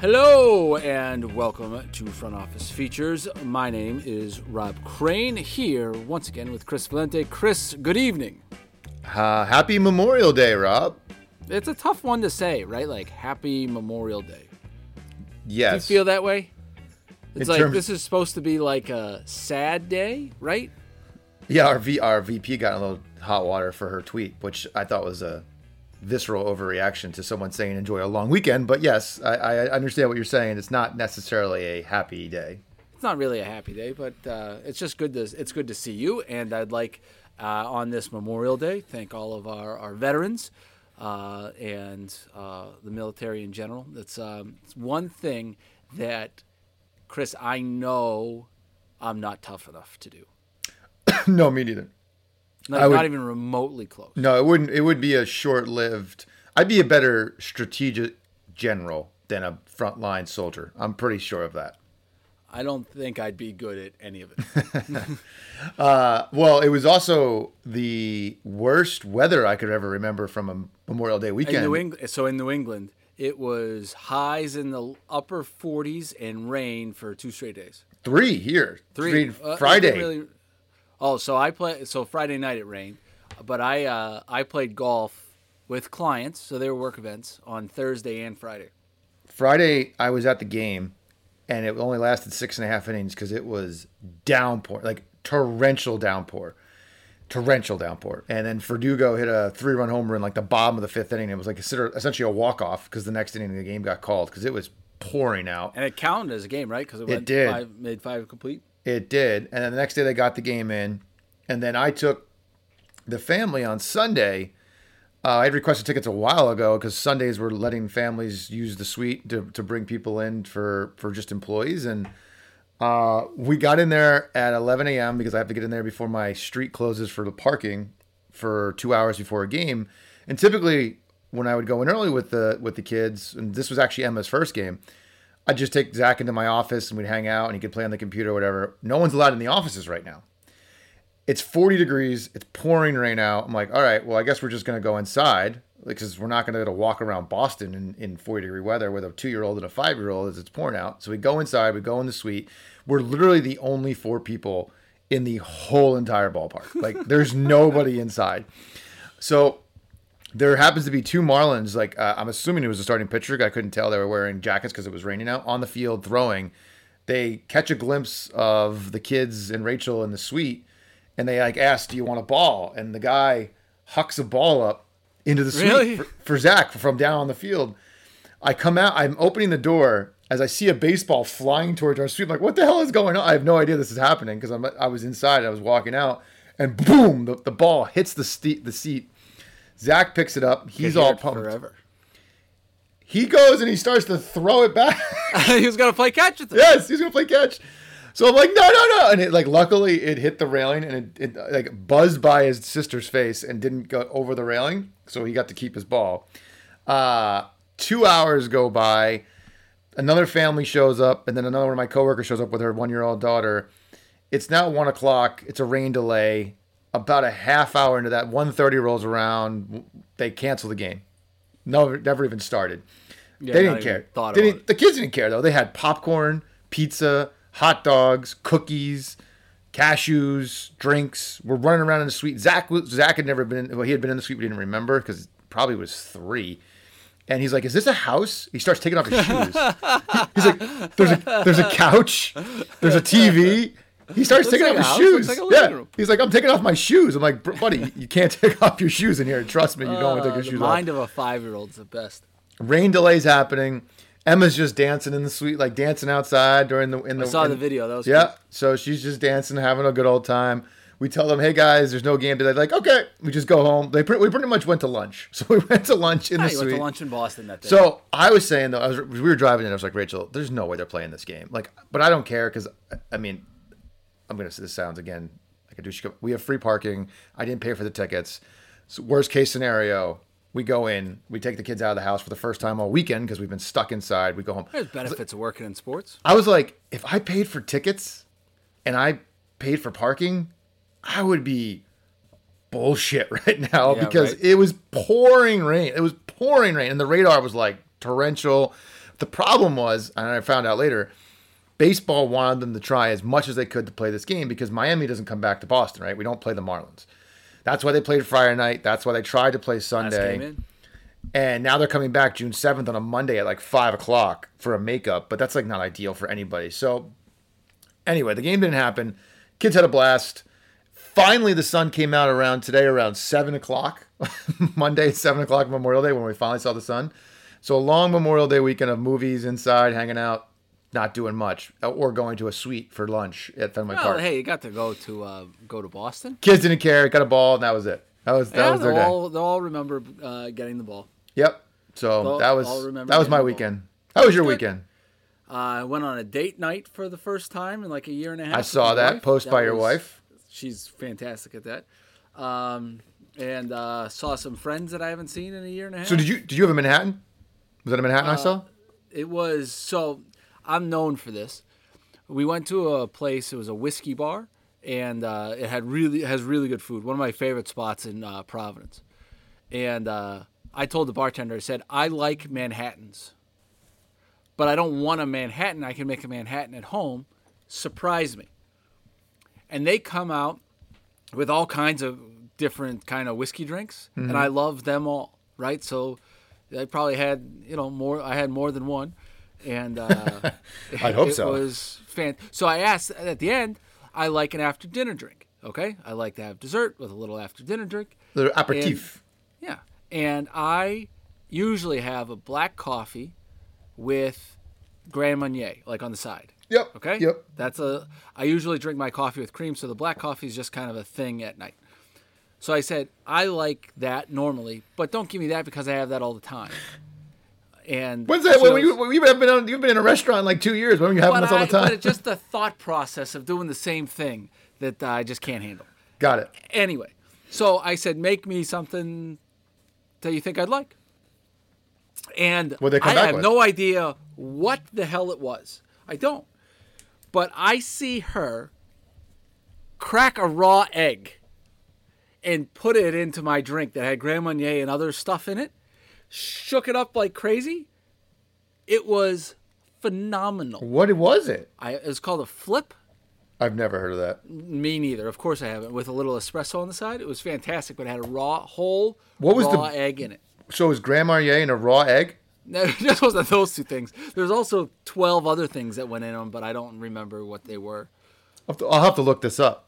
Hello and welcome to Front Office Features. My name is Rob Crane here once again with Chris Valente. Chris, good evening. Uh, happy Memorial Day, Rob. It's a tough one to say, right? Like Happy Memorial Day. Yes. Do you feel that way? It's In like this is supposed to be like a sad day, right? Yeah, our, v- our VP got a little hot water for her tweet, which I thought was a visceral overreaction to someone saying enjoy a long weekend. But yes, I, I understand what you're saying. It's not necessarily a happy day. It's not really a happy day, but uh, it's just good to it's good to see you. And I'd like uh, on this Memorial Day thank all of our our veterans uh, and uh, the military in general. That's um, one thing that Chris I know I'm not tough enough to do. no, me neither. Not, would- not even remotely close. No, it wouldn't. It would be a short-lived. I'd be a better strategic general than a frontline soldier. I'm pretty sure of that. I don't think I'd be good at any of it. Uh, well, it was also the worst weather I could ever remember from a Memorial Day in weekend. New England, so in New England, it was highs in the upper 40s and rain for two straight days. Three here. Three uh, Friday. really- oh, so I play. So Friday night it rained, but I uh, I played golf with clients, so they were work events on Thursday and Friday. Friday, I was at the game, and it only lasted six and a half innings because it was downpour, like torrential downpour, torrential downpour. And then Verdugo hit a three-run homer in like the bottom of the fifth inning. It was like considered essentially a walk-off because the next inning of the game got called because it was pouring out. And it counted as a game, right? Because it, went did. Five, made five complete. It did. And then the next day they got the game in. And then I took the family on Sunday. Uh, I had requested tickets a while ago because Sundays were letting families use the suite to, to bring people in for, for just employees. And uh, we got in there at 11 a.m. because I have to get in there before my street closes for the parking for two hours before a game. And typically, when I would go in early with the with the kids, and this was actually Emma's first game, I'd just take Zach into my office and we'd hang out and he could play on the computer or whatever. No one's allowed in the offices right now. It's 40 degrees. It's pouring rain out. I'm like, all right, well, I guess we're just going to go inside because we're not going to walk around Boston in, in 40 degree weather with a two year old and a five year old as it's pouring out. So we go inside, we go in the suite. We're literally the only four people in the whole entire ballpark. Like, there's nobody inside. So there happens to be two Marlins. Like uh, I'm assuming it was a starting pitcher. I couldn't tell they were wearing jackets because it was raining out on the field throwing. They catch a glimpse of the kids and Rachel in the suite, and they like ask, "Do you want a ball?" And the guy hucks a ball up into the suite Really? for, for Zach from down on the field. I come out. I'm opening the door as I see a baseball flying towards our suite. I'm like, what the hell is going on? I have no idea this is happening because I'm I was inside. I was walking out, and boom, the, the ball hits the seat. The seat. Zach picks it up. He's all pumped. forever. He goes and he starts to throw it back. he was gonna play catch with it. yes, he's gonna play catch. So I'm like, no, no, no, and it like luckily it hit the railing and it, it like buzzed by his sister's face and didn't go over the railing, so he got to keep his ball. Uh, two hours go by, another family shows up, and then another one of my coworkers shows up with her one-year-old daughter. It's now one o'clock. It's a rain delay. About a half hour into that, 1.30 rolls around. They cancel the game. No, never even started. Yeah, they didn't care. They didn't- the kids didn't care though. They had popcorn, pizza, hot dogs, cookies, cashews, drinks. We're running around in the suite. Zach Zach had never been. Well, he had been in the suite, but he didn't remember because probably was three. And he's like, "Is this a house?" He starts taking off his shoes. he's like, "There's a there's a couch, there's a TV." He starts taking off his house, shoes. like yeah, room. he's like, I'm taking off my shoes. I'm like, buddy, you can't take off your shoes in here. Trust me, you don't want to Uh, take your the shoes off. The mind of a five-year-old's the best. Rain delays happening. Emma's just dancing in the suite, like dancing outside during the in the. I saw in- the video. That was Yeah, cool. so she's just dancing, having a good old time. We tell them, "Hey guys, there's no game today." Like, okay, we just go home. They pre- we pretty much went to lunch, so we went to lunch in Yeah, the you went suite. to lunch in Boston that day. So I was saying though, I was we were driving and I was like, Rachel, there's no way they're playing this game. Like, but I don't care because I mean, I'm gonna say this sounds again like a douche. We have free parking. I didn't pay for the tickets. So worst case scenario, we go in, we take the kids out of the house for the first time all weekend because we've been stuck inside. We go home. There's benefits of working in sports. I was like, if I paid for tickets and I paid for parking, I would be bullshit right now Yeah, because right. it was pouring rain. It was pouring rain, and the radar was like torrential. The problem was, and I found out later, baseball wanted them to try as much as they could to play this game because Miami doesn't come back to Boston, right? We don't play the Marlins. That's why they played Friday night. That's why they tried to play Sunday. And now they're coming back June 7th on a Monday at like 5 o'clock for a makeup, but that's like not ideal for anybody. So, anyway, the game didn't happen. Kids had a blast. Finally, the sun came out around today, around 7 o'clock. Monday, 7 o'clock, Memorial Day, when we finally saw the sun. So, a long Memorial Day weekend of movies inside, hanging out, not doing much, or going to a suite for lunch at Fenway Well, Park. hey, you got to go to uh, go to Boston. Kids didn't care, got a ball, and that was it. That was that yeah, was their day. all, they'll all remember uh, getting the ball. Yep. So They'll that was that was my weekend. How was your Good. weekend? Uh, I went on a date night for the first time in like a year and a half. I saw that wife. post That by your wife. She's fantastic at that. Um, and uh, saw some friends that I haven't seen in a year and a half. So did you did you have a Manhattan? Was that a Manhattan I saw? It was so. I'm known for this. We went to a place. It was a whiskey bar, and uh, it had really it has really good food. One of my favorite spots in uh, Providence. And uh, I told the bartender, I said, I like Manhattans, but I don't want a Manhattan. I can make a Manhattan at home. Surprise me. And they come out with all kinds of different kind of whiskey drinks, and I love them all. Right, so I probably had you know more. I had more than one, and uh, I'd hope it so. was fan. So I asked at the end. I like an after dinner drink. Okay, I like to have dessert with a little after dinner drink. The aperitif. Yeah, and I usually have a black coffee with Grand Marnier, like on the side. Yep. Okay. Yep. That's a. I usually drink my coffee with cream, so the black coffee is just kind of a thing at night. So I said I like that normally, but don't give me that because I have that all the time. And When's that? When you, you've been on, you've been in a restaurant like two years. When you having this all the time? but it's just the thought process of doing the same thing that uh, I just can't handle. Got it. Anyway, so I said, make me something that you think I'd like. And I have with? no idea what the hell it was. I don't. But I see her crack a raw egg and put it into my drink that had Grand Marnier and other stuff in it, shook it up like crazy. It was phenomenal. What was it? I, it was called a flip. I've never heard of that. Me neither. Of course I haven't. With a little espresso on the side, it was fantastic. But it had a raw, whole, What was the- raw egg in it. So it was Grand Marnier and a raw egg? No, it just wasn't those two things. There's also twelve other things that went in them, but I don't remember what they were. I'll have to, I'll have to look this up.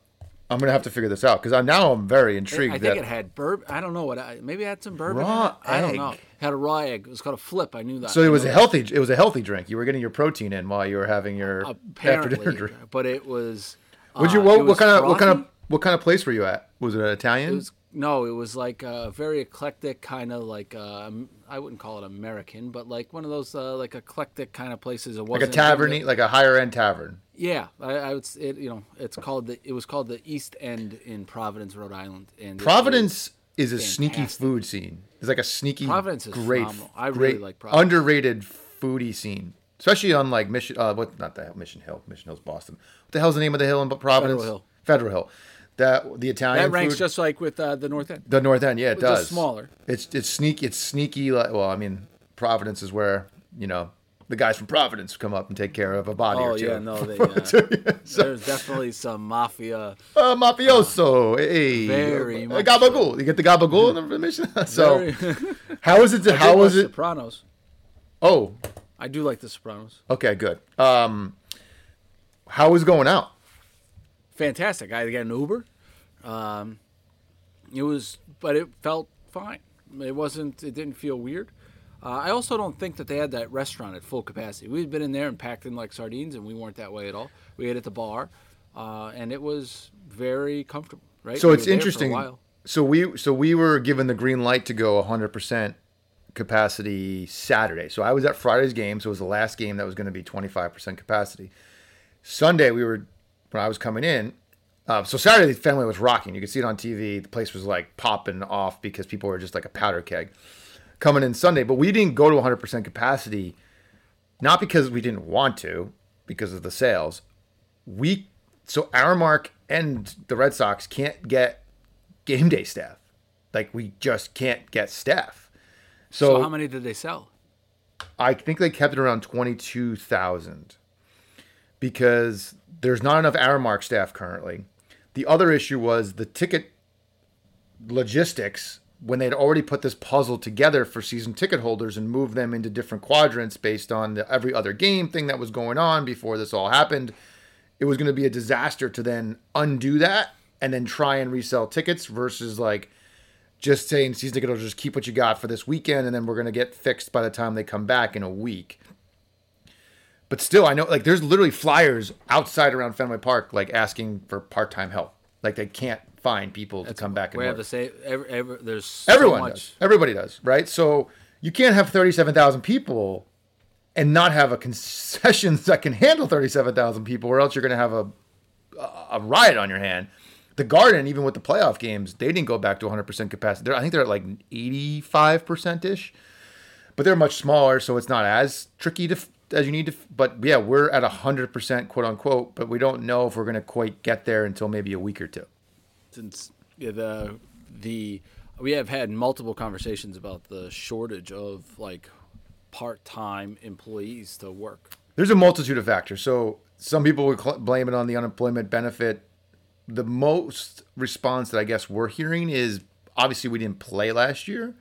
I'm gonna have to figure this out because I now I'm very intrigued. I think it had bourbon. I don't know what. I, maybe it had some bourbon. Raw. I don't know. It had a raw egg. It was called a flip. I knew that. so it was a healthy. It was a healthy drink. You were getting your protein in while you were having your after dinner drink. but it was. Would you? uh, What, what kind of? What kind of? What kind of place were you at? Was it an Italian? It was no, it was like a very eclectic kind of like uh, I wouldn't call it American, but like one of those uh, like eclectic kind of places. It like a tavern, like a higher end tavern. Yeah, I, I would. It, you know, it's called the. It was called the East End in Providence, Rhode Island. And Providence is a sneaky food scene. It's like a sneaky, Providence is great, phenomenal. I really like Providence. underrated foodie scene, especially on like Mission. Uh, what? Not the hell, Mission Hill. Mission Hill's Boston. What the hell's the name of the hill in Providence? Federal Hill. Federal Hill. That the Italian That ranks food- just like with uh, the North End. the North End. Yeah, it Just does. smaller. It's it's sneaky. It's sneaky. Like, well, I mean, Providence is where you know the guys from Providence come up and take care of a body Oh or two. yeah, no, they, uh, so, there's definitely some mafia. uh, mafioso. Hey, Very uh, much gabagool. You get the gabagool in the mission. so, Very- how was it? I How was it? Sopranos. Oh, I do like The Sopranos. okay, good. Um, how was going out? fantastic. I got an Uber. Um, it was, but it felt fine. It wasn't. It didn't feel weird. Uh, I also don't think that they had that restaurant at full capacity. We'd been in there and packed in like sardines, and we weren't that way at all. We ate at the bar, uh, and it was very comfortable. Right. So We it's were there for a interesting. So we so we were given the green light to go 100% capacity Saturday. So I was at Friday's game, so it was the last game that was going to be 25% capacity. Sunday we were when I was coming in. Uh, so Saturday the family was rocking. You could see it on TV. The place was like popping off because people were just like a powder keg coming in Sunday. But we didn't go to 100% capacity, not because we didn't want to, because of the sales. We so Aramark and the Red Sox can't get game day staff. Like we just can't get staff. So, So, how many did they sell? I think they kept it around twenty two thousand because there's not enough Aramark staff currently. The other issue was the ticket logistics when they'd already put this puzzle together for season ticket holders and moved them into different quadrants based on the every other game thing that was going on before this all happened. It was going to be a disaster to then undo that and then try and resell tickets versus like just saying season ticket holders just keep what you got for this weekend and then we're going to get fixed by the time they come back in a week. But still, I know like there's literally flyers outside around Fenway Park like asking for part-time help. Like they can't find people to come back and We have work. the same. Every, every, there's so Everyone much. does. Everybody does, right? So you can't have 37,000 people and not have a concessions that can handle 37,000 people, or else you're going to have a a riot on your hand. The Garden, even with the playoff games, they didn't go back to 100% capacity. They're, I think they're at like 85% ish, but they're much smaller, so it's not as tricky to as you need to. But yeah, we're at 100% quote unquote, but we don't know if we're going to quite get there until maybe a week or two. Since the the we have had multiple conversations about the shortage of like part-time employees to work. There's a multitude of factors. So some people would cl- blame it on the unemployment benefit. The most response that I guess we're hearing is obviously we didn't play last year,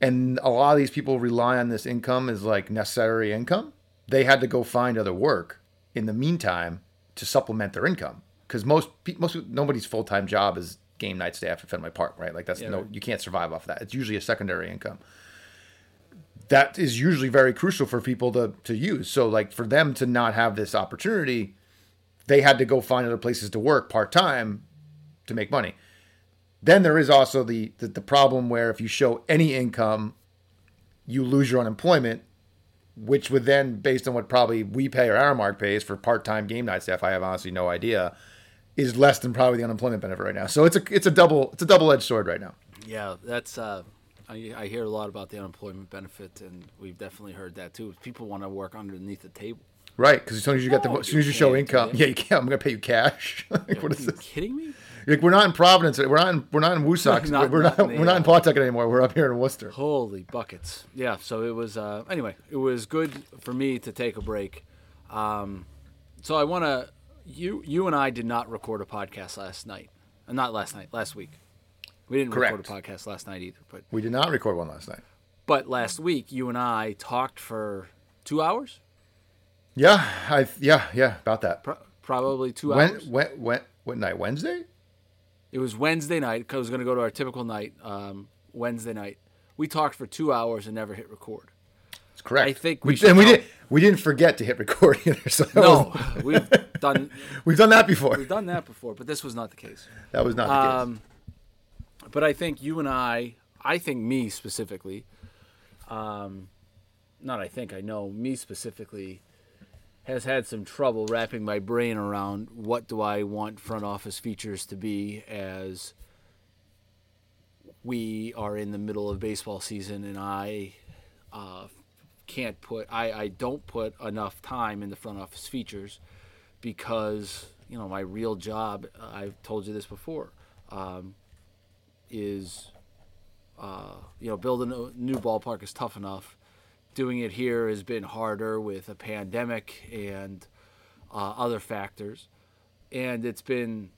and a lot of these people rely on this income as like necessary income. They had to go find other work in the meantime to supplement their income because most most nobody's full time job is game night staff at Fenway Park, right? Like that's Yeah, no right. you can't survive off that. It's usually a secondary income that is usually very crucial for people to to use. So like for them to not have this opportunity, they had to go find other places to work part time to make money. Then there is also the, the the problem where if you show any income, you lose your unemployment, which would then, based on what probably we pay or Aramark pays for part time game night staff, I have honestly no idea, is less than probably the unemployment benefit right now. So it's a it's a double it's a double edged sword right now. Yeah, that's. Uh, I, I hear a lot about the unemployment benefit, and we've definitely heard that too. People want to work underneath the table. Right, because as soon as you get the as soon as you show income, yeah. you can't. I'm gonna pay you cash. like, what Are is you this? kidding me? Like, we're not in Providence. We're not in we're not in Woosocks. Not- we're not, not in we're not in Pawtucket anymore. We're up here in Worcester. Holy buckets! Yeah, so it was. Uh, anyway, it was good for me to take a break. Um, so I want to. You you and I did not record a podcast last night. Uh, not last night. Last week. We didn't record a podcast last night either. But We did not record one last night. but last week you and I talked for two hours. Yeah, I yeah yeah about that. Pro- probably two When hours. when when what night? Wednesday? It was Wednesday night because I was going to go to our typical night. Um, Wednesday night. We talked for two hours and never hit record. It's correct. I think we we and we did we didn't forget to hit record either. So No, was- we've done we've done that before. we've done that before, but this was not the case. That was not the case. Um, but I think you and I, I think me specifically, um, not I think I know me specifically, has had some trouble wrapping my brain around what do I want front office features to be as we are in the middle of baseball season and I uh, can't put I, I don't put enough time in the front office features because you know my real job I've told you this before um, is uh, you know building a new ballpark is tough enough. Doing it here has been harder with a pandemic and uh, other factors. And it's been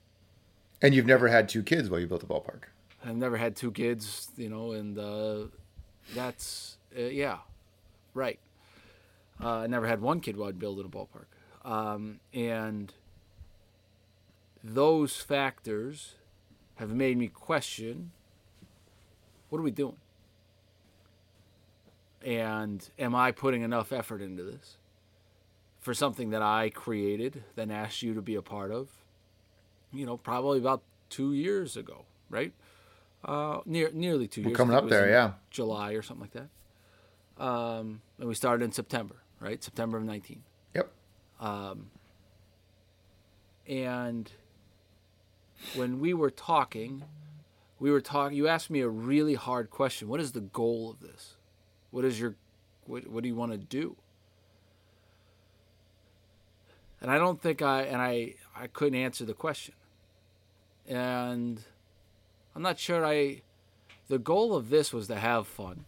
and you've never had two kids while you built a ballpark. I've never had two kids, you know, and uh, that's uh, yeah, right. Uh, I never had one kid while I'd build in a ballpark, um, and those factors have made me question what are we doing? And am I putting enough effort into this for something that I created, then asked you to be a part of? You know, probably about two years ago, right? Uh, near nearly 2 We're years. coming up think it was there, yeah. July or something like that. Um, and we started in September, right? September of 19. Yep. And when we were talking, we were talking. You asked me a really hard question. What is the goal of this? What is your, what, what do you want to do? And I don't think I and I I couldn't answer the question. And I'm not sure I. The goal of this was to have fun.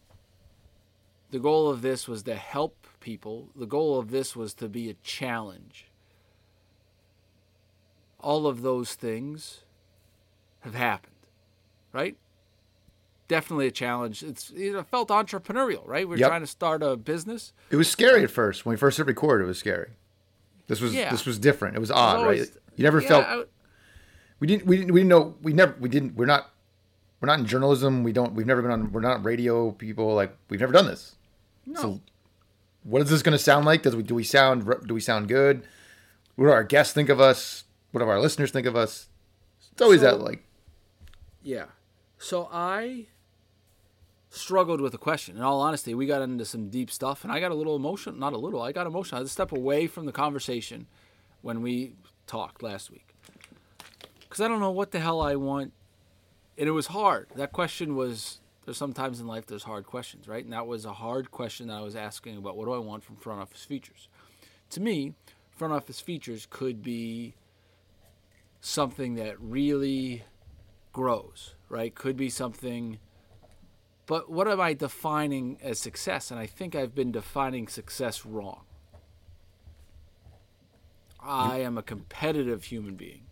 The goal of this was to help people. The goal of this was to be a challenge all of those things have happened, right? Definitely a challenge. It's it felt entrepreneurial, right? We're Yep. trying to start a business. It was scary at first. When we first hit record, it was scary. This was Yeah. this was different. It was odd, always- right? You never Yeah, felt I- we didn't we didn't we didn't know we never we didn't we're not we're not in journalism. We don't we've never been on we're not radio people. Like we've never done this. No. So what is this going to sound like? Does we do we sound do we sound good? What do our guests think of us? What do our listeners think of us? It's always So- that like Yeah. So I struggled with the question. In all honesty, we got into some deep stuff, and I got a little emotional. Not a little. I got emotional. I had to step away from the conversation when we talked last week because I don't know what the hell I want, and it was hard. That question was. There's sometimes in life there's hard questions, right? And that was a hard question that I was asking about what do I want from front office features. To me, front office features could be something that really grows, right? Could be something. But what am I defining as success? And I think I've been defining success wrong. I am a competitive human being.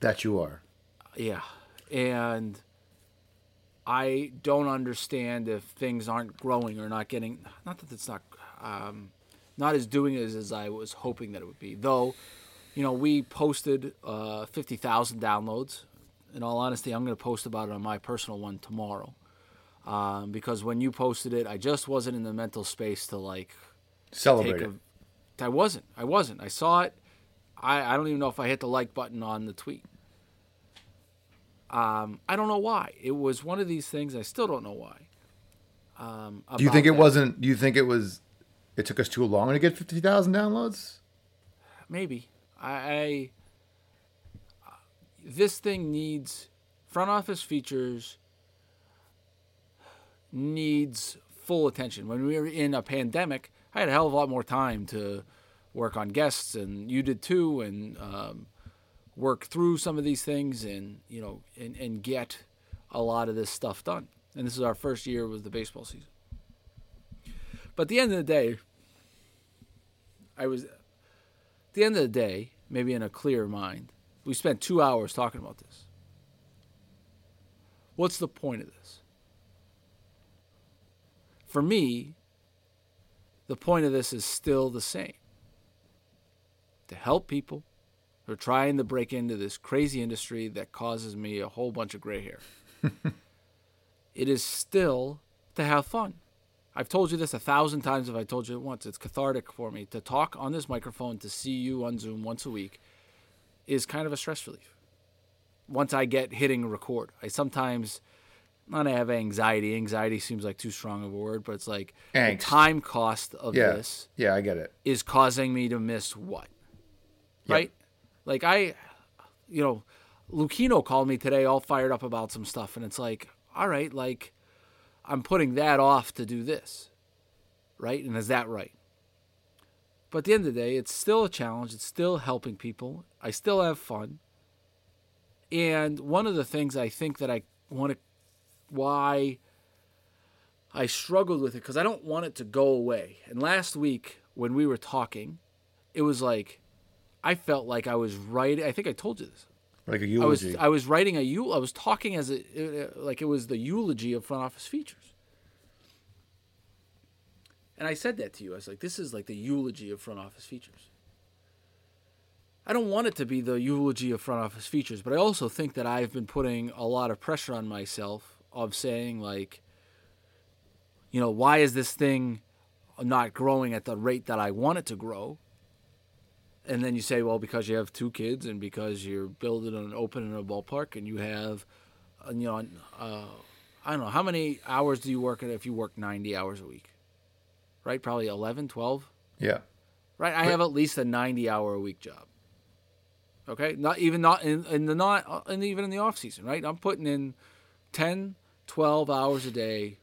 that you are. Yeah. And I don't understand if things aren't growing or not getting, not that it's not, um, not as doing as, as I was hoping that it would be. Though, you know, we posted uh, 50,000 downloads. In all honesty, I'm going to post about it on my personal one tomorrow. Um, because when you posted it, I just wasn't in the mental space to like Celebrate take it. a. I wasn't. I wasn't. I saw it. I, I don't even know if I hit the like button on the tweet. Um, I don't know why. It was one of these things. I still don't know why. Um, Do you think it that. wasn't? Do you think it was? It took us too long to get fifty thousand downloads. Maybe. I, I. This thing needs front office features. Needs full attention. When we were in a pandemic, I had a hell of a lot more time to work on guests, and you did too, and um, work through some of these things, and you know, and, and get a lot of this stuff done. And this is our first year with the baseball season. But at the end of the day, I was at the end of the day, maybe in a clear mind, we spent two hours talking about this. What's the point of this? For me, the point of this is still the same to help people trying to break into this crazy industry that causes me a whole bunch of gray hair. it is still to have fun. I've told you this a thousand times if I told you it once. It's cathartic for me to talk on this microphone, to see you on Zoom once a week, is kind of a stress relief. Once I get hitting record, I sometimes not have anxiety. Anxiety seems like too strong of a word, but it's like Angst. the time cost of Yeah, this yeah, I get it. is causing me to miss what? Right? Like I, you know, Lucchino called me today all fired up about some stuff, and it's like, all right, like I'm putting that off to do this. Right? And is that right? But at the end of the day, it's still a challenge. It's still helping people. I still have fun. And one of the things I think that I want to, why I struggled with it, because I don't want it to go away. And last week, when we were talking, it was like, I felt like I was writing. I think I told you this. Like a I was eulogy. I was writing a eul. I was talking as a uh, like it was the eulogy of front office features. And I said that to you. I was like, this is like the eulogy of front office features. I don't want it to be the eulogy of front office features, but I also think that I've been putting a lot of pressure on myself of saying like, you know, why is this thing not growing at the rate that I want it to grow? And then you say, well, because you have two kids and because you're building an open in a ballpark and you have, uh, you know, uh, I don't know, how many hours do you work if you work 90 hours a week? Right? Probably 11, 12? Yeah. Right? I have at least a 90 hour a week job. Okay? Not even not in, in the not and even in the off season, right? I'm putting in 10, 12 hours a day,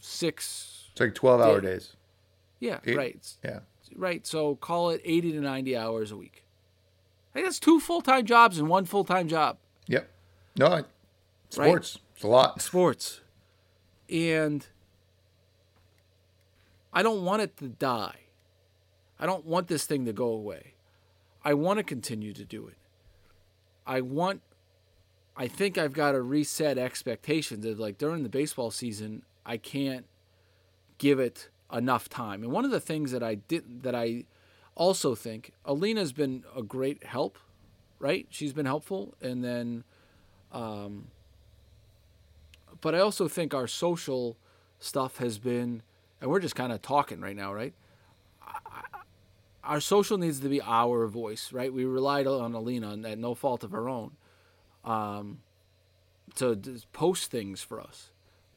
6 It's like 12 hour days. Yeah, Eight- right. Yeah. Right. So call it 80 to 90 hours a week. Hey, that's two full-time jobs and one full-time job. Yep. No, I- sports. It's a lot. sports. And I don't want it to die. I don't want this thing to go away. I want to continue to do it. I want I think I've got to reset expectations of like during the baseball season, I can't give it enough time. And one of the things that I did that I also think Alina's been a great help, right? She's been helpful and then um, but I also think our social stuff has been, and we're just kind of talking right now, right? Our social needs to be our voice, right? We relied on Alina, and at no fault of her own, um, to post things for us.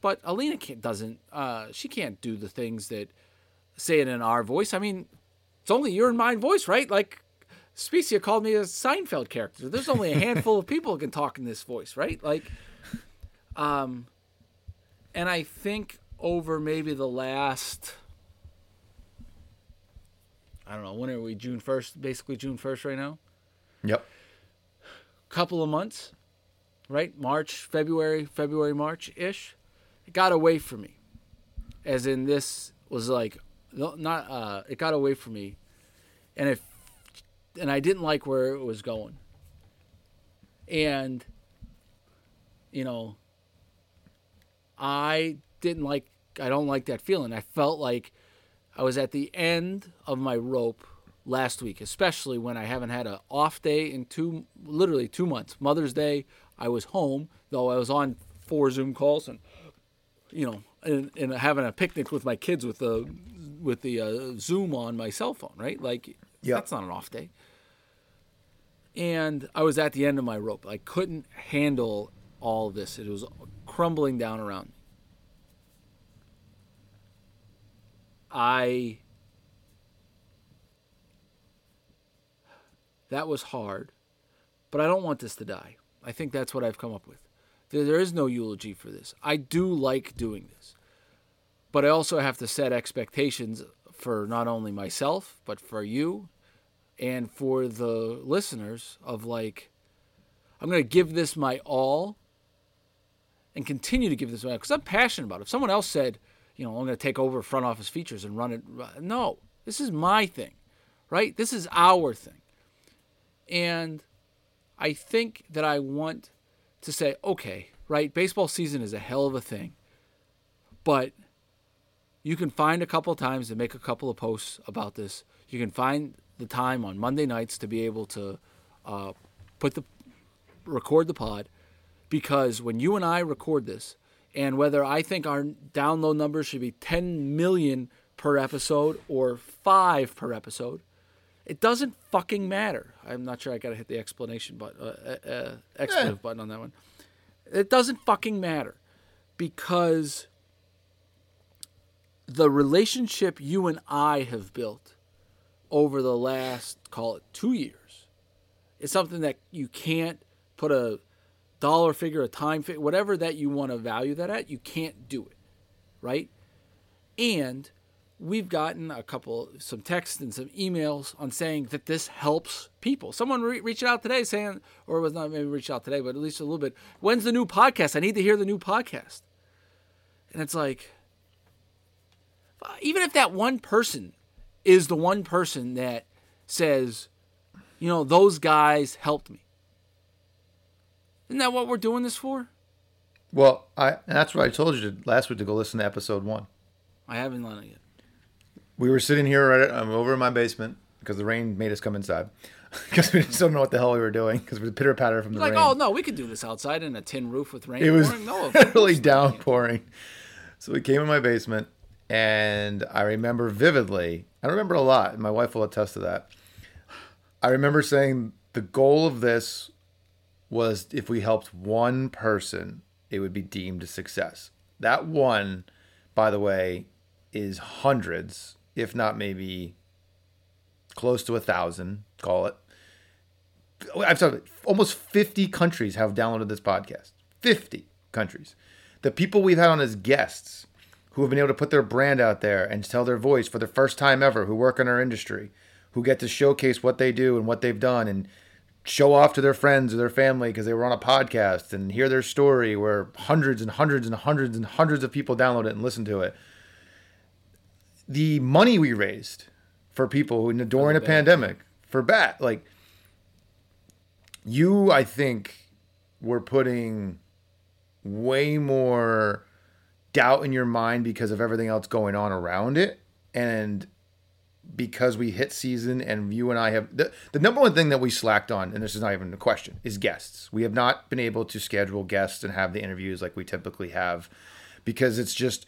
But Alina can't, doesn't. Uh, she can't do the things that say it in our voice. I mean, it's only your and mine voice, right? Like Specia called me a Seinfeld character. There's only a handful of people who can talk in this voice, right? Like, um, and I think over maybe the last, I don't know, when are we? June first, basically June first right now. Yep. Couple of months, right? March, February, February, March ish. It got away from me, as in this was like, not. Uh, it got away from me, and it, and I didn't like where it was going. And, you know, I didn't like I don't like that feeling. I felt like I was at the end of my rope last week, especially when I haven't had an off day in two literally 2 months. Mother's Day, I was home, though I was on four Zoom calls and you know, and, and having a picnic with my kids with the with the uh, Zoom on my cell phone, right? Like Yeah. that's not an off day. And I was at the end of my rope. I couldn't handle all this. It was crumbling down around me. I that was hard, but I don't want this to die. I think that's what I've come up with. There, is no eulogy for this. I do like doing this, but I also have to set expectations for not only myself but for you and for the listeners of like I'm going to give this my all and continue to give this my all because I'm passionate about it. If someone else said, you know, I'm going to take over front office features and run it, no, this is my thing, right? This is our thing. And I think that I want to say, okay, right, baseball season is a hell of a thing, but you can find a couple times to make a couple of posts about this. You can find the time on Monday nights to be able to uh, put the record the pod because when you and I record this, and whether I think our download numbers should be 10 million per episode or five per episode, it doesn't fucking matter. I'm not sure I got to hit the explanation button, uh, uh, uh, expletive button on that one. It doesn't fucking matter because the relationship you and I have built over the last, call it two years, is something that you can't put a dollar figure, a time figure, whatever that you want to value that at, you can't do it, right? And we've gotten a couple, some texts and some emails on saying that this helps people. Someone re- reached out today saying, or was not maybe reached out today, but at least a little bit. When's the new podcast? I need to hear the new podcast. And it's like, even if that one person is the one person that says, you know, those guys helped me. Isn't that what we're doing this for? Well, I and that's what I told you to, last week to go listen to episode one. I haven't done it yet. We were sitting here right I'm um, over in my basement because the rain made us come inside because we just don't know what the hell we were doing because we were pitter patter from the Like, rain. Like, oh no, we could do this outside in a tin roof with rain. it was pouring. No, of literally course not. downpouring. So we came in my basement, and I remember vividly. I remember a lot. and My wife will attest to that. I remember saying the goal of this was if we helped one person, it would be deemed a success. That one, by the way, is hundreds, if not maybe close to a thousand, call it. I've said almost 50 countries have downloaded this podcast. 50 countries. The people we've had on as guests who have been able to put their brand out there and tell their voice for the first time ever, who work in our industry, who get to showcase what they do and what they've done and show off to their friends or their family because they were on a podcast and hear their story where hundreds and hundreds and hundreds and hundreds of people download it and listen to it. The money we raised for people who during a bat, pandemic for bat, like you, I think, were putting way more doubt in your mind because of everything else going on around it. And because we hit season and you and I have the, the number one thing that we slacked on, and this is not even a question, is guests. We have not been able to schedule guests and have the interviews like we typically have because it's just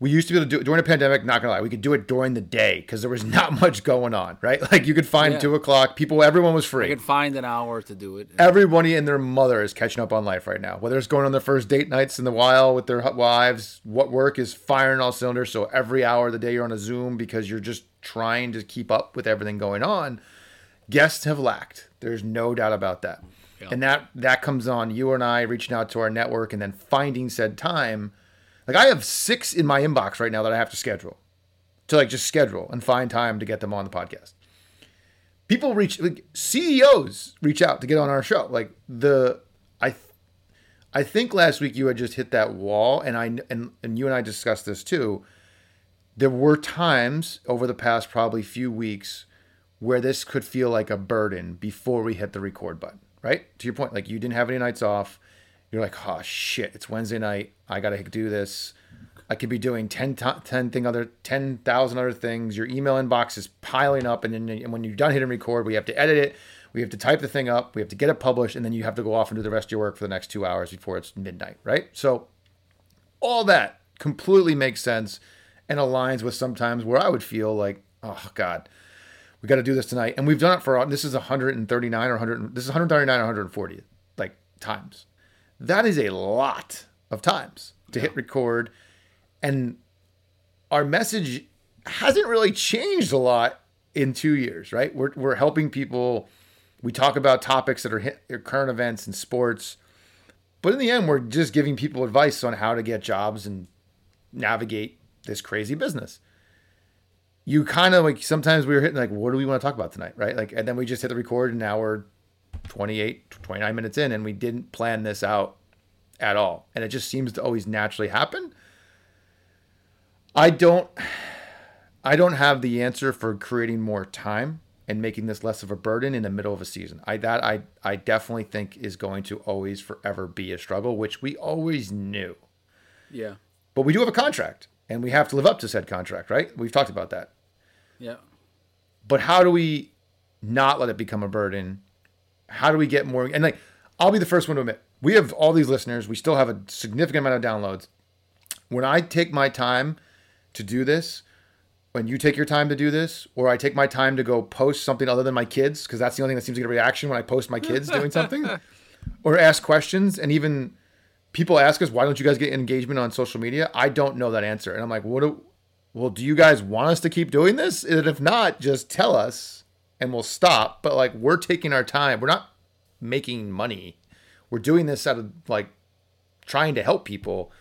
we used to be able to do it during a pandemic. Not gonna lie, we could do it during the day because there was not much going on, right? Like you could find Yeah. two o'clock, people, everyone was free. You could find an hour to do it. Everybody and their mother is catching up on life right now. Whether it's going on their first date nights in the wild with their wives, what work is firing all cylinders. So every hour of the day you're on a Zoom because you're just trying to keep up with everything going on. Guests have lacked. There's no doubt about that. Yeah. And that that comes on you and I reaching out to our network and then finding said time. Like I have six in my inbox right now that I have to schedule. To like just schedule and find time to get them on the podcast people reach like CEOs reach out to get on our show. Like the I th- I think last week you had just hit that wall and I and and you and I discussed this too. There were times over the past probably few weeks where this could feel like a burden before we hit the record button, right? To your point, like you didn't have any nights off. You're like, "Oh shit, it's Wednesday night. I got to do this." I could be doing 10, to- 10 thing other 10,000 other things. Your email inbox is piling up and then and when you're done hitting record, we have to edit it. We have to type the thing up, we have to get it published and then you have to go off and do the rest of your work for the next 2 hours before it's midnight, right? So all that completely makes sense and aligns with sometimes where I would feel like, "Oh god, we got to do this tonight." And we've done it for this is 139 or 100 this is 139 or 140 like times. That is a lot of times to hit record and our message hasn't really changed a lot in two years, right? We're, we're helping people. We talk about topics that are hit, are current events and sports, but in the end, we're just giving people advice on how to get jobs and navigate this crazy business. You kind of like sometimes we were hitting like, what do we want to talk about tonight, right? Like, and then we just hit the record, and now we're 28, 29 minutes in, and we didn't plan this out at all, and it just seems to always naturally happen. I don't I don't have the answer for creating more time and making this less of a burden in the middle of a season. I that I I definitely think is going to always forever be a struggle, which we always knew. Yeah, But we do have a contract and we have to live up to said contract, right? We've talked about that. yeah. But how do we not let it become a burden? How do we get more and like I'll be the first one to admit, we have all these listeners, we still have a significant amount of downloads. When I take my time to do this, when you take your time to do this, or I take my time to go post something other than my kids, because that's the only thing that seems to get a reaction when I post my kids doing something, or ask questions, and even people ask us, why don't you guys get engagement on social media? I don't know that answer, and I'm like, what? Do, well, do you guys want us to keep doing this? And if not, just tell us, and we'll stop. But like, we're taking our time. We're not making money. We're doing this out of like trying to help people.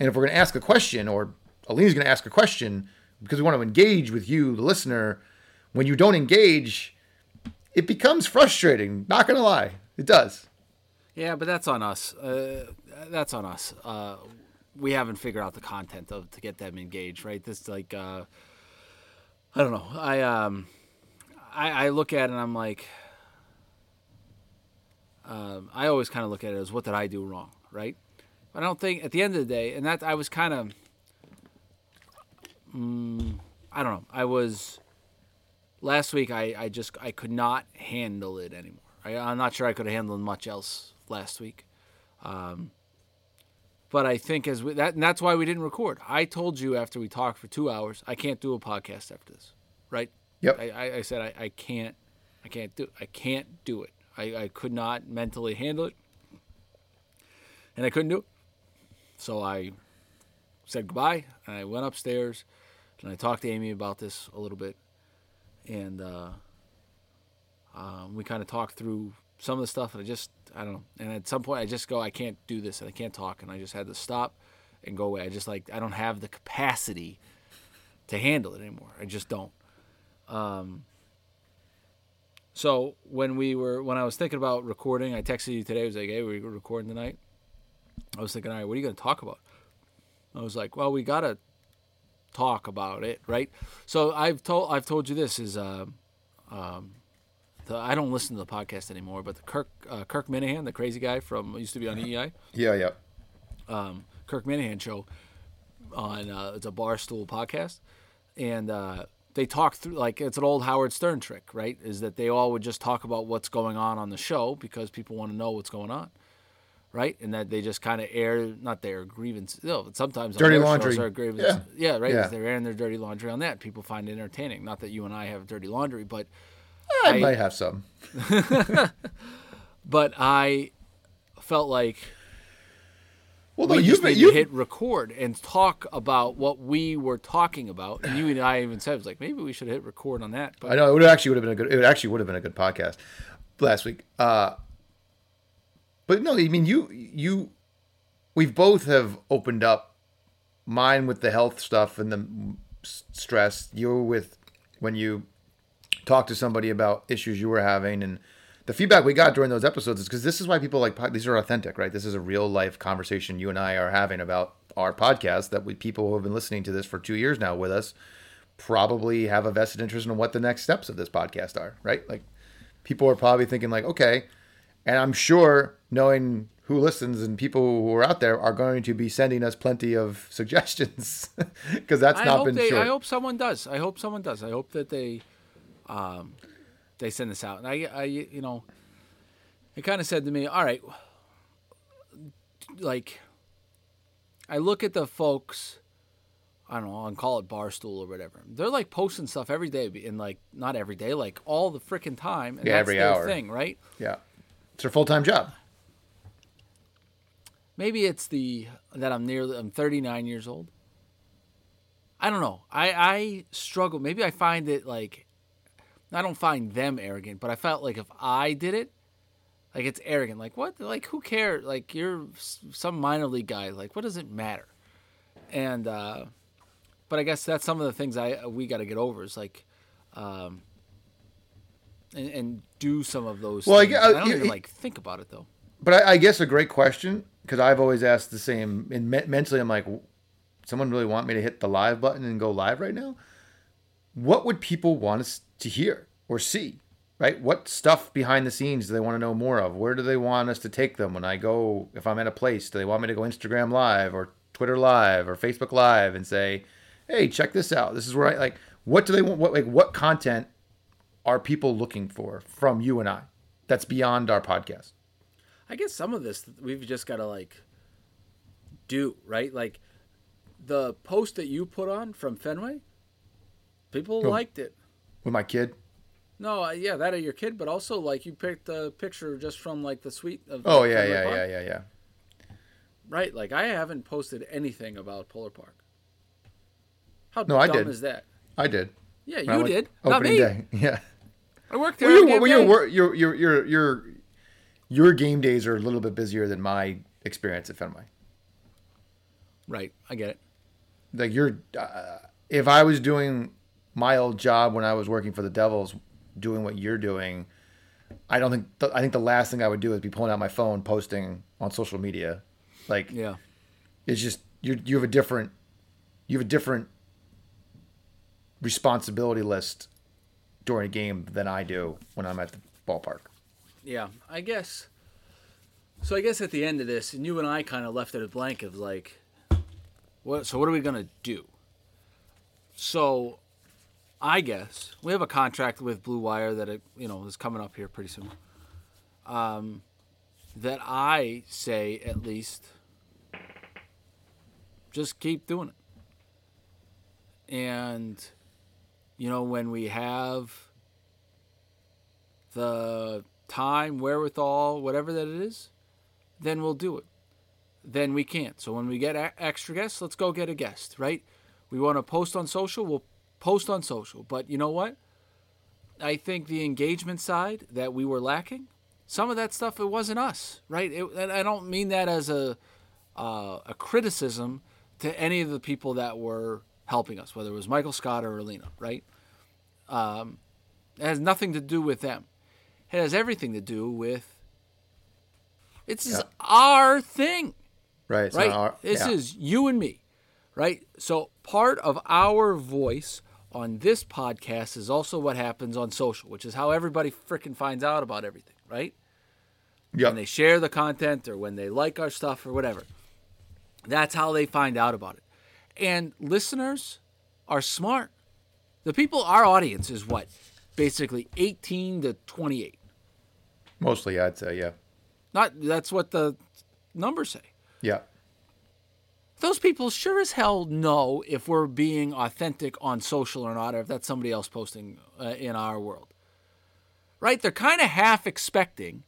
And if we're going to ask a question, or Alina's going to ask a question because we want to engage with you, the listener, when you don't engage, it becomes frustrating. Not going to lie, it does. Yeah, but that's on us. Uh, that's on us. Uh, we haven't figured out the content of to get them engaged, right? This like uh, I don't know. I um, I, I look at it and I'm like, um, I always kind of look at it as what did I do wrong, right? But I don't think at the end of the day, and that I was kind of, mm, I don't know. I was last week I, I just I could not handle it anymore. I, I'm not sure I could have handled much else last week. Um, but I think as we, that and that's why we didn't record. I told you after we talked for two hours, I can't do a podcast after this, right? Yep. I, I, said I, I can't, I can't do, I can't do it. I, I could not mentally handle it, and I couldn't do it. So I said goodbye, and I went upstairs, and I talked to Amy about this a little bit, and uh, um, we kind of talked through some of the stuff, and I just, I don't know. And at some point, I just go, I can't do this, and I can't talk, and I just had to stop and go away. I just like, I don't have the capacity to handle it anymore. I just don't. Um, so when we were, when I was thinking about recording, I texted you today. I was like, "Hey, we're recording tonight." I was thinking, "All right, what are you going to talk about?" I was like, "Well, we got to talk about it, right?" So I've told, I've told you this is, uh, um, the, I don't listen to the podcast anymore, but the Kirk, uh, Kirk Minihane, the crazy guy from used to be on EI, Yeah, yeah. um, Kirk Minihane show on uh, it's a Barstool podcast, and uh, they talk through like it's an old Howard Stern trick, right? Is that they all would just talk about what's going on on the show because people want to know what's going on, right? And that they just kind of air not their grievances. no, but sometimes Dirty their laundry. shows are grievance, yeah, right. Yeah. They're airing their dirty laundry on that. People find it entertaining. Not that you and I have dirty laundry, but eh, I, I- might have some. but I felt like Well, no, we you've just been need to you. hit record and talk about what we were talking about. And you and I even said, it was like, maybe we should hit record on that. But I know it would actually would have been a good. It actually would have been a good podcast last week. Uh, but no, I mean you you. We've both have opened up. Mine with the health stuff and the stress. You with when you talk to somebody about issues you were having and the feedback we got during those episodes is because this is why people like these are authentic, right? This is a real life conversation you and I are having about our podcast that we people who have been listening to this for two years now with us probably have a vested interest in what the next steps of this podcast are, right? Like people are probably thinking like, okay, and I'm sure knowing who listens and people who are out there are going to be sending us plenty of suggestions because that's I not been they, short. I hope someone does. I hope someone does. I hope that they, um, they send this out. And I, I, you know, it kind of said to me, all right, like, I look at the folks. I don't know, and call it Barstool or whatever. They're like posting stuff every day, and like not every day, like all the freaking time. And Yeah, that's every their hour. thing, right? yeah, it's their full time job. Maybe it's the that I'm nearly I'm 39 years old. I don't know. I I struggle. Maybe I find it like I don't find them arrogant, but I felt like if I did it, like it's arrogant. Like what? Like who cares? Like you're some minor league guy. Like what does it matter? And uh but I guess that's some of the things I we got to get over. Is like um and, and do some of those. Well, I things. gue- I don't even like think about it though. But I, I guess a great question because I've always asked the same. And me- mentally, I'm like, someone really want me to hit the live button and go live right now? What would people want us to hear or see? Right? What stuff behind the scenes do they want to know more of? Where do they want us to take them when I go? If I'm at a place, do they want me to go Instagram Live or Twitter Live or Facebook Live and say, "Hey, check this out. This is where I like." What do they want? What like what content are people looking for from you and I? That's beyond our podcast. I guess some of this we've just got to like do right. Like the post that you put on from Fenway, people Oh. liked it. With my kid. No, uh, yeah, that of your kid, but also like you picked a picture just from like the suite of. Oh yeah, yeah, Park. yeah, yeah, yeah. Right, like I haven't posted anything about Polar Park. How No, I dumb did. is that? I did. Yeah, you went- did, not Opening me. day. Yeah. I worked there. Well, your, well, your, your your your your your game days are a little bit busier than my experience at Fenway. Right, I get it. Like you're, uh, if I was doing my old job when I was working for the Devils, doing what you're doing, I don't think I think the last thing I would do is be pulling out my phone, posting on social media. Like Yeah, it's just you you have a different you have a different responsibility list during a game than I do when I'm at the ballpark. yeah, I guess. So I guess at the end of this, and you and I kind of left it a blank of like, what? So what are we gonna do? So, I guess we have a contract with Blue Wire that it, you know is coming up here pretty soon. Um, that I say at least, just keep doing it. And you know when we have the time, wherewithal, whatever that it is, then we'll do it. Then we can't. So when we get a- extra guests, let's go get a guest, right? We want to post on social, we'll post on social. But you know what? I think the engagement side that we were lacking, some of that stuff it wasn't us, right? It, and I don't mean that as a uh, a criticism to any of the people that were helping us, whether it was Michael Scott or Alina, right? Um, it has nothing to do with them. It has everything to do with it's Yeah. our thing Right. Right? our- this yeah. is you and me, right? So part of our voice on this podcast is also what happens on social, which is how everybody freaking finds out about everything, right? Yeah. When they share the content or when they like our stuff or whatever. That's how they find out about it. And listeners are smart. The people, our audience is what? Basically 18 to 28. Mostly, I'd say, yeah. Not that's what the numbers say. Yeah. Those people sure as hell know if we're being authentic on social or not, or if that's somebody else posting uh, in our world. Right? They're kind of half expecting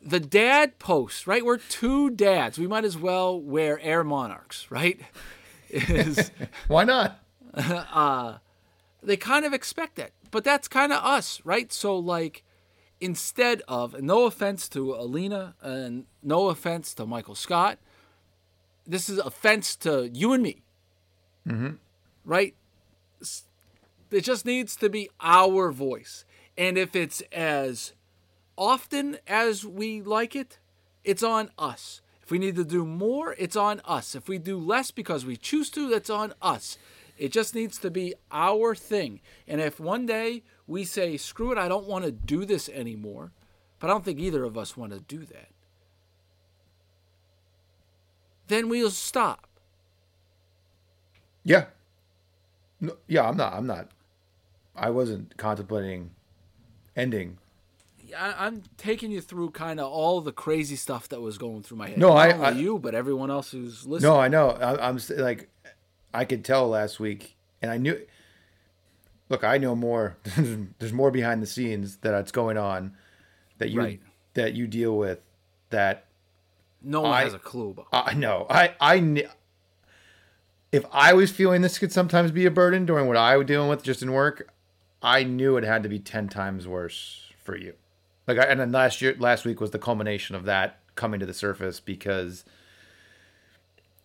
the dad post, right? We're two dads. We might as well wear Air Monarchs, right? Is Why not? they kind of expect that. But that's kind of us, right? So like instead of no offense to Alina and no offense to Michael Scott, this is offense to you and me. Mm-hmm. Right? It just needs to be our voice. And if it's as often as we like it, it's on us. If we need to do more, it's on us. If we do less because we choose to, that's on us. It just needs to be our thing. And if one day we say, screw it, I don't want to do this anymore, but I don't think either of us want to do that, then we'll stop. Yeah. No, yeah, I'm not. I'm not. I wasn't contemplating ending. I, I'm taking you through kind of all the crazy stuff that was going through my head. No, Not I- I- you, but everyone else who's listening. No, I know. I, I'm s- like, I could tell last week, and I knew. Look, I know more. There's more behind the scenes that's going on that you Right. that you deal with. That no one I- has a clue about. I know. I I if I was feeling this could sometimes be a burden during what I was dealing with just in work, I knew it had to be ten times worse for you. Like, I, and then last year, last week was the culmination of that coming to the surface because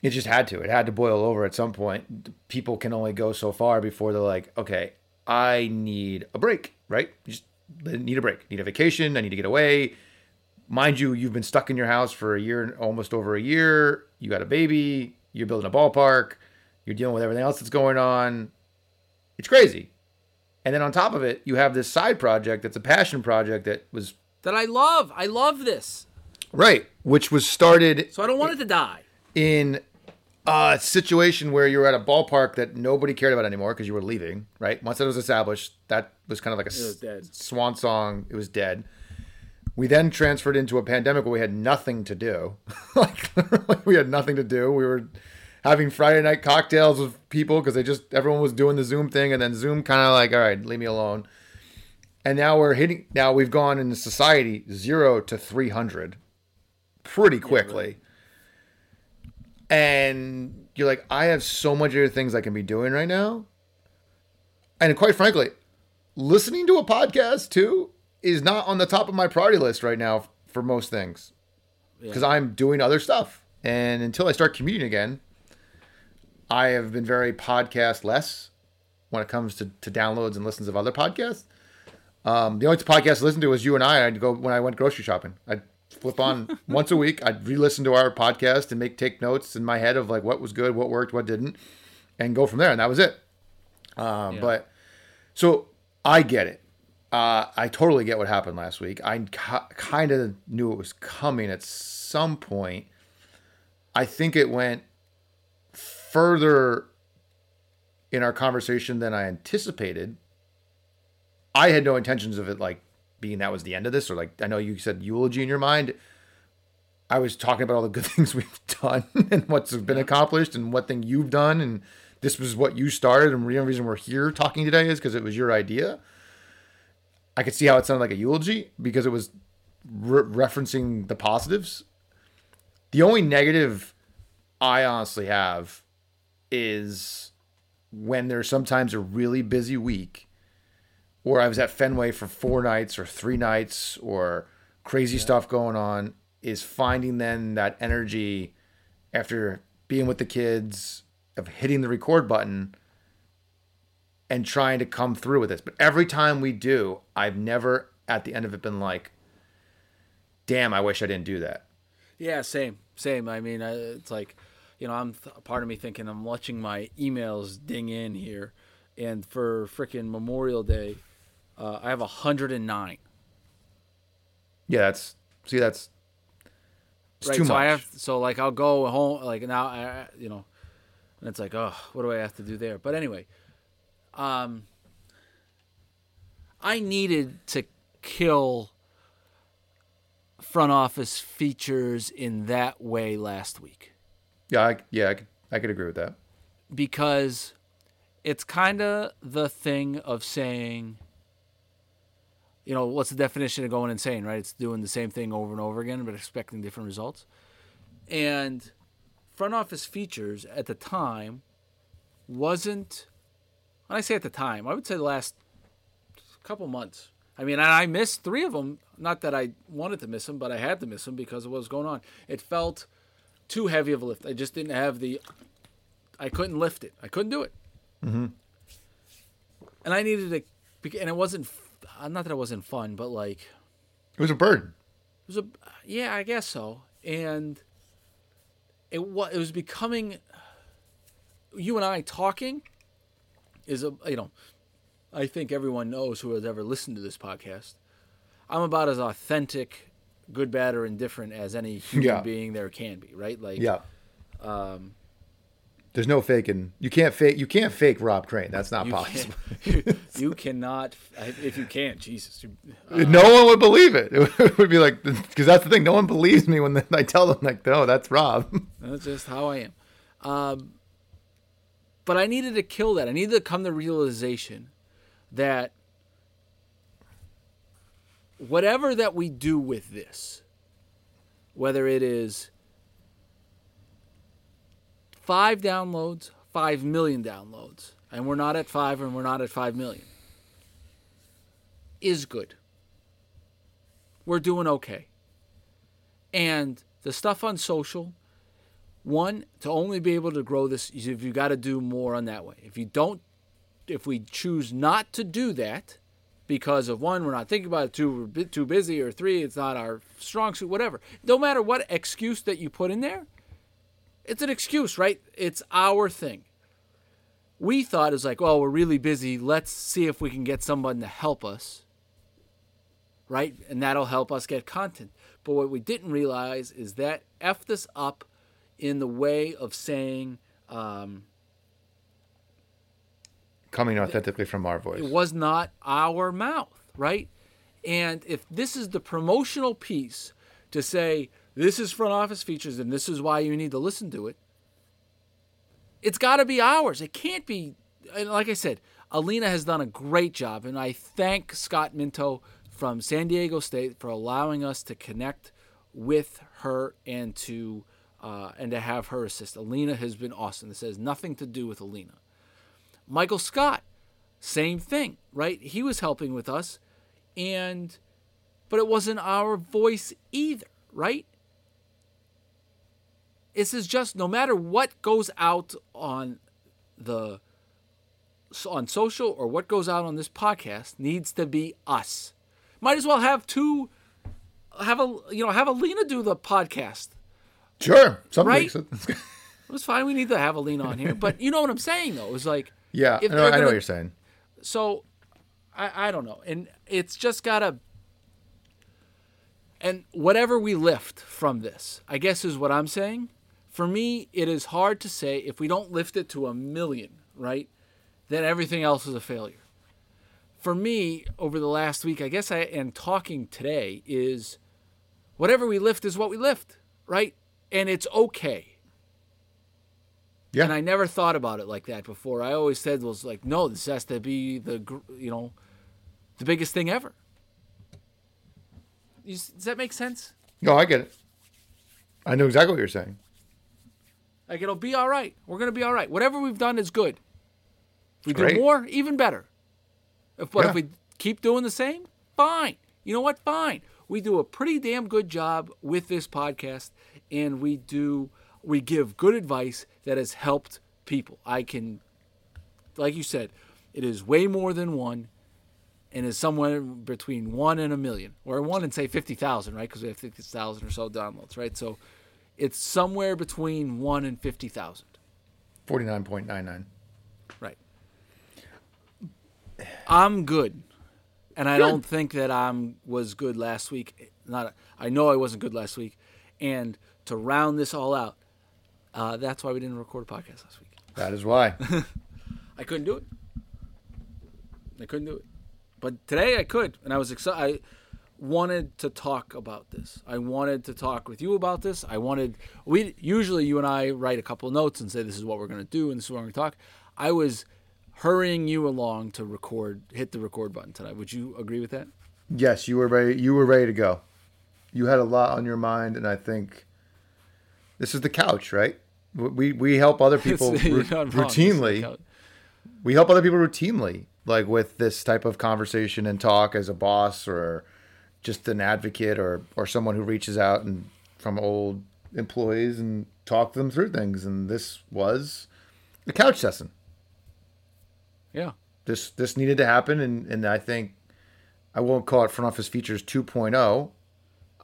it just had to. It had to boil over at some point. People can only go so far before they're like, okay, I need a break, right? You just need a break, need a vacation. I need to get away mind you, you've been stuck in your house for a year, almost over a year. You got a baby. You're building a ballpark. You're dealing with everything else that's going on. It's crazy. And then on top of it, you have this side project that's a passion project that was that I love. I love this. right, which was started So I don't want it to die. in a situation where you were at a ballpark that nobody cared about anymore because you were leaving. Right, once that was established, that was kind of like a s- swan song. It was dead. We then transferred into a pandemic where we had nothing to do. like we had nothing to do. We were having Friday night cocktails with people because they just everyone was doing the Zoom thing, and then Zoom kind of like, all right, leave me alone. And now we're hitting. Now we've gone in society zero to three hundred, pretty quickly. And you're like, I have so much other things I can be doing right now. And quite frankly, listening to a podcast too is not on the top of my priority list right now for most things because I'm doing other stuff. And until I start commuting again, I have been very podcast less when it comes to, to downloads and listens of other podcasts. Um, the only podcast I listened to was you and I. I'd go when I went grocery shopping. I'd flip on once a week. I'd re-listen to our podcast and make take notes in my head of like what was good, what worked, what didn't, and go from there. And that was it. Um, Yeah. But so I get it. Uh, I totally get what happened last week. I ca- kind of knew it was coming at some point. I think it went further in our conversation than I anticipated. I had no intentions of it like being that was the end of this, or like I know you said eulogy in your mind. I was talking about all the good things we've done and what's been accomplished and what thing you've done, and this was what you started, and the only reason we're here talking today is because it was your idea. I could see how it sounded like a eulogy because it was re- referencing the positives. The only negative I honestly have is when there's sometimes a really busy week or I was at Fenway for four nights or three nights or crazy yeah. stuff going on is finding then that energy after being with the kids of hitting the record button and trying to come through with this. But every time we do, I've never at the end of it been like, damn, I wish I didn't do that. Yeah, same, same. I mean, it's like, you know, I'm part of me thinking I'm watching my emails ding in here, and for freaking Memorial Day, uh, I have 109. Yeah, that's see, that's right. so much. I have so like I'll go home like now, I, you know, and it's like, oh, what do I have to do there? But anyway, um, I needed to kill front office features in that way last week. Yeah, I, yeah, I could, I could agree with that. Because it's kind of the thing of saying, you know, what's the definition of going insane, right? It's doing the same thing over and over again, but expecting different results. And front office features at the time wasn't, when I say at the time, I would say the last couple months. I mean, I missed three of them. Not that I wanted to miss them, but I had to miss them because of what was going on. It felt too heavy of a lift. I just didn't have the. I couldn't lift it. I couldn't do it. Mm-hmm. And I needed to, and it wasn't. Not that it wasn't fun, but like. It was a burden. It was a yeah, I guess so. And it was it was becoming. You and I talking is a you know, I think everyone knows who has ever listened to this podcast. I'm about as authentic good, bad, or indifferent as any human yeah. being there can be, right? Like, yeah. Um, There's no faking. You can't fake. You can't fake Rob Crane. That's not possible. You, you, cannot. If you can't, Jesus. Uh, no one would believe it. It would be like because that's the thing. No one believes me when I tell them like, no, that's Rob. That's just how I am. Um, but I needed to kill that. I needed to come to realization that whatever that we do with this, whether it is five downloads, five million downloads, and we're not at five and we're not at five million, is good. We're doing okay. And the stuff on social, one, to only be able to grow this, if you got to do more on that way. If you don't, if we choose not to do that, because of one, we're not thinking about it, two, we're too busy, or three, it's not our strong suit, whatever. No matter what excuse that you put in there, it's an excuse, right? It's our thing. We thought it like, well, we're really busy. Let's see if we can get someone to help us, right? And that'll help us get content. But what we didn't realize is that F this up in the way of saying, um, coming authentically from our voice. It was not our mouth, right? And if this is the promotional piece to say this is front office features and this is why you need to listen to it, it's got to be ours. It can't be. like I said, Alina has done a great job, and I thank Scott Minto from San Diego State for allowing us to connect with her and to uh, and to have her assist. Alina has been awesome. This has nothing to do with Alina. Michael Scott, same thing, right? He was helping with us, and but it wasn't our voice either, right? This is just no matter what goes out on the on social or what goes out on this podcast needs to be us. Might as well have two have a you know have Alina do the podcast. Sure, something right? it was fine. We need to have a lean on here, but you know what I'm saying though. It's like yeah, I know, I know what you're saying. So, I I don't know, and it's just gotta. And whatever we lift from this, I guess is what I'm saying. For me, it is hard to say if we don't lift it to a million, right? then everything else is a failure. For me, over the last week, I guess I and talking today is whatever we lift is what we lift, right? And it's okay. Yeah. And I never thought about it like that before. I always said was like, no, this has to be the you know, the biggest thing ever. You Does that make sense? No, I get it. I know exactly what you're saying. Like it'll be all right. We're gonna be all right. Whatever we've done is good. If we Great. do more, even better. If but Yeah. if we keep doing the same, fine. You know what? Fine. We do a pretty damn good job with this podcast, and we do we give good advice that has helped people. I can, like you said, it is way more than one, and is somewhere between one and a million, or one and say fifty thousand, right? Because we have fifty thousand or so downloads, right? So it's somewhere between one and fifty thousand. Forty nine point nine nine. Right. I'm good, and I don't think that I'm was good last week. Not I know I wasn't good last week, and to round this all out, uh, that's why we didn't record a podcast last week. That is why. I couldn't do it. I couldn't do it, but today I could, and I was excited. I wanted to talk about this. I wanted to talk with you about this. I wanted we usually you and I write a couple notes and say this is what we're going to do and this is what we're going to talk. I was hurrying you along to record, hit the record button tonight. Would you agree with that? yes, you were ready. You were ready to go. You had a lot on your mind, and I think this is the couch, right? We we help other people You're ru- not wrong. This is routinely. we help other people routinely, like with this type of conversation and talk as a boss or just an advocate or or someone who reaches out and from old employees and talk them through things. And this was a couch session. Yeah. This this needed to happen, and and I think I won't call it front office features 2.0.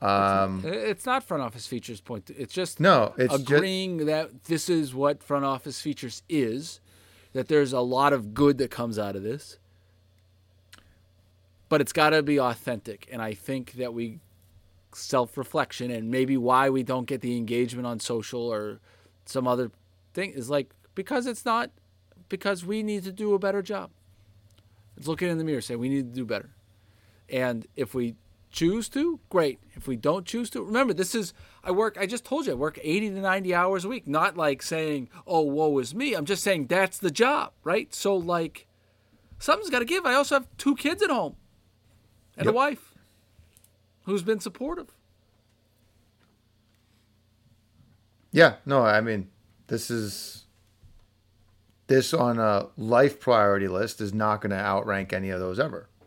Um, It's not front office features point. It's just no, it's just agreeing that this is what front office features is, that there's a lot of good that comes out of this. But it's got to be authentic. And I think that we self reflection and maybe why we don't get the engagement on social or some other thing is like because it's not because we need to do a better job. It's looking in the mirror saying we need to do better. And if we choose to, great. If we don't choose to, remember this is I work. I just told you I work eighty to ninety hours a week. Not like saying, "Oh, woe is me." I'm just saying that's the job, right? So like, something's got to give. I also have two kids at home, and Yep. a wife, who's been supportive. yeah. No, I mean this is this on a life priority list is not going to outrank any of those ever.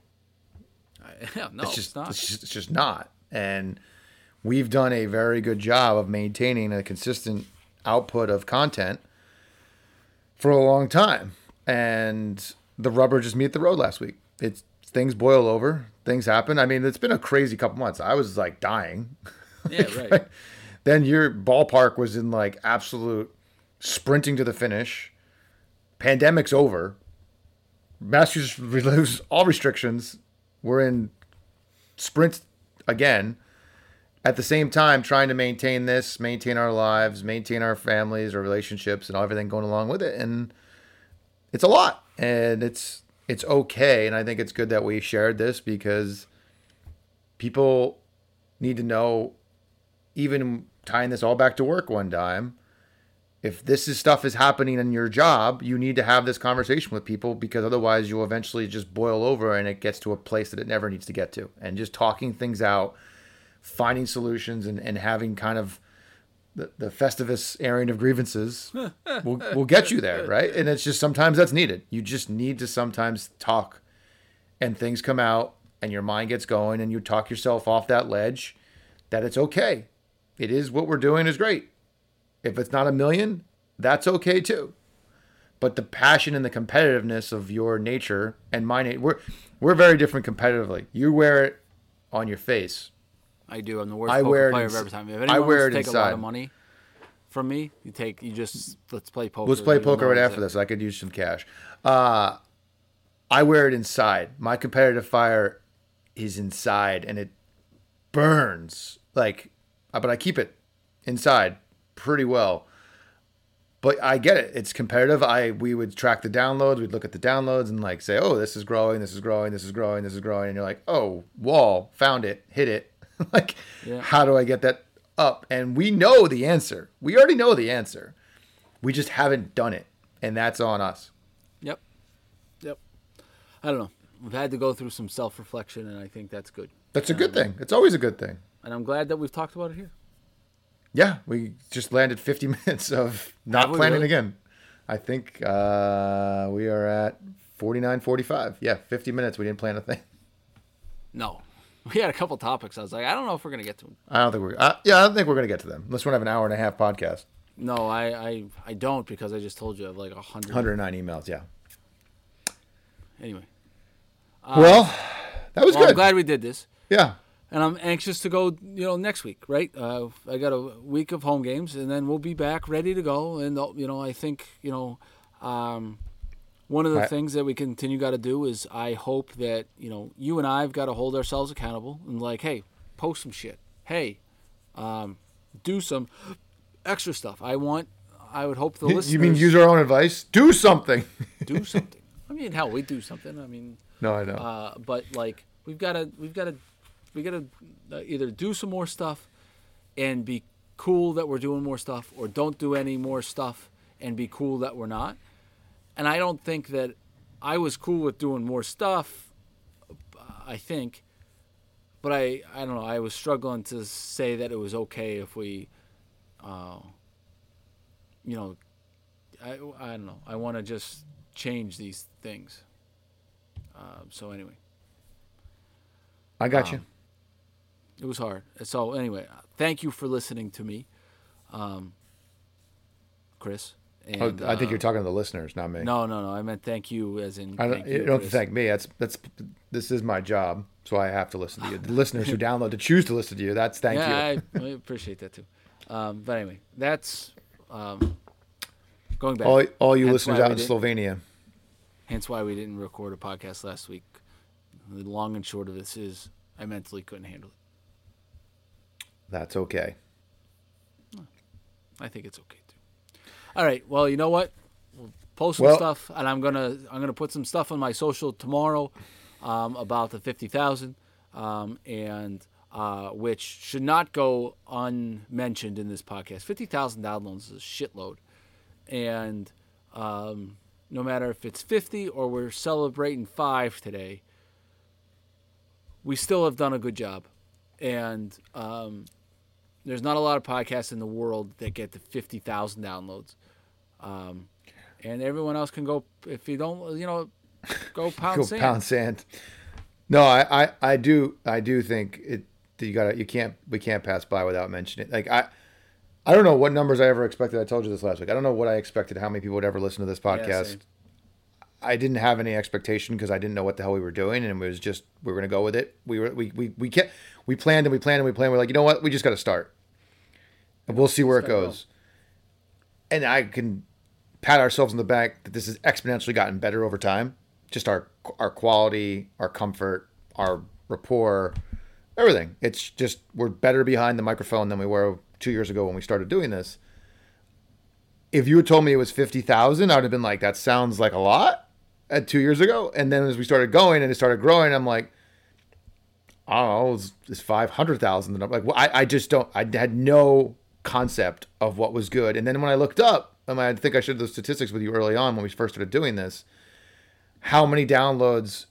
Yeah, no, it's just, not. It's just it's just not. And we've done a very good job of maintaining a consistent output of content for a long time. And the rubber just meet the road last week. It's things boil over, things happen. I mean, it's been a crazy couple months. I was like dying. yeah, right. then your ballpark was in like absolute sprinting to the finish. Pandemic's over. Masters lose all restrictions. We're in sprint again. At the same time, trying to maintain this, maintain our lives, maintain our families, our relationships, and everything going along with it. And it's a lot, and it's it's okay. And I think it's good that we shared this because people need to know even tying this all back to work one time, if this is stuff is happening in your job, you need to have this conversation with people because otherwise you'll eventually just boil over and it gets to a place that it never needs to get to. And just talking things out, finding solutions and, and having kind of the, the festivus airing of grievances will, will get you there, right? And it's just sometimes that's needed. You just need to sometimes talk and things come out and your mind gets going and you talk yourself off that ledge that it's okay. It is what we're doing is great. If it's not a million, that's okay too. But the passion and the competitiveness of your nature and my nature, we're, we're very different competitively. You wear it on your face. I do. I'm the worst I poker wear it player ins- of every time. If I anyone wear wants it take a lot inside. of money from me, you take you just let's play poker. Let's play poker right after a- this. I could use some cash. Uh, I wear it inside. My competitive fire is inside, and it burns. Like, uh, but I keep it inside pretty well. but I get it. It's competitive. I we would track the downloads. We'd look at the downloads and like say, oh, this is growing, this is growing, this is growing, this is growing, and you're like, oh, wall, found it, hit it. like, Yeah. how do I get that up? And we know the answer. We already know the answer. We just haven't done it, and that's on us. Yep. Yep. I don't know. We've had to go through some self reflection, and I think that's good. That's a good thing. It's always a good thing. And I'm glad that we've talked about it here. Yeah, we just landed 50 minutes of not planning really? again. I think uh, we are at 49, 45. Yeah, 50 minutes. We didn't plan a thing. No. We had a couple topics. I was like, I don't know if we're going to get to them. I don't think we're. Uh, yeah, I don't think we're gonna get to them unless we have an hour and a half podcast. No, I, I, I don't because I just told you I have like a hundred. 109 emails. Yeah. Anyway. well, that was Well, I'm good. glad we did this. yeah. And I'm anxious to go. You know, next week, right? Uh, I got a week of home games, and then we'll be back ready to go. And uh, you know, I think you know, um, one of the Right. things that we continue got to do is I hope that you know you and I've got to hold ourselves accountable and like, hey, post some shit. Hey, um, do some extra stuff. I want. I would hope the You- listeners You mean use our own advice? Do something. do something. I mean, hell, we do something. I mean, no, I know. uh, but like we've got to we've got to we got to uh, either do some more stuff and be cool that we're doing more stuff or don't do any more stuff and be cool that we're not. And i don't think that i was cool with doing more stuff uh, i think but i i don't know i was struggling to say that it was okay if we uh, you know i i don't know i want to just change these things. Uh, so anyway. I got you. It was hard. So anyway, thank you for listening to me, um, Chris. And, Oh, I think uh, you're talking to the listeners, not me. No, no, no. I meant thank you, as in. I don't, thank you don't have to Chris. thank me. That's that's this is my job, so I have to listen to you. The listeners who download to choose to listen to you. That's thank you. yeah, I, I appreciate that too. Um, but anyway, that's um, going back. all all you Hence listeners out in Slovenia. Hence why we didn't record a podcast last week. The long and short of this is, I mentally couldn't handle it. That's okay. I think it's okay too. All right. Well, you know what? We'll post some Well- stuff, and I'm gonna I'm gonna put some stuff on my social tomorrow um, about the fifty thousand, um, and uh, which should not go unmentioned in this podcast. Fifty thousand downloads is a shitload, and um, no matter if it's fifty or we're celebrating five today, we still have done a good job, and um, there's not a lot of podcasts in the world that get to 50,000 downloads. Um, and everyone else can go, if you don't, you know, go pound Go sand. pound sand. No, I, I, I do I do think it you gotta you can't we can't pass by without mentioning it. Like I I don't know what numbers I ever expected. I told you this last week. I don't know what I expected how many people would ever listen to this podcast. same. I didn't have any expectation because I didn't know what the hell we were doing, and it was just we were gonna go with it. We were we we we kept we planned and we planned and we planned. We're like, you know what? We just got to start, and we'll see where it goes. And I can pat ourselves on the back that this has exponentially gotten better over time. Just our our quality, our comfort, our rapport, everything. It's just we're better behind the microphone than we were two years ago when we started doing this. If you had told me it was fifty thousand, I would have been like, "That sounds like a lot." At two years ago, and then as we started going and it started growing, I'm like, I don't know, it's, it's five hundred thousand. And I'm like, well, I, I just don't. I had no concept of what was good. And then when I looked up, I, I think I shared the statistics with you early on when we first started doing this. How many downloads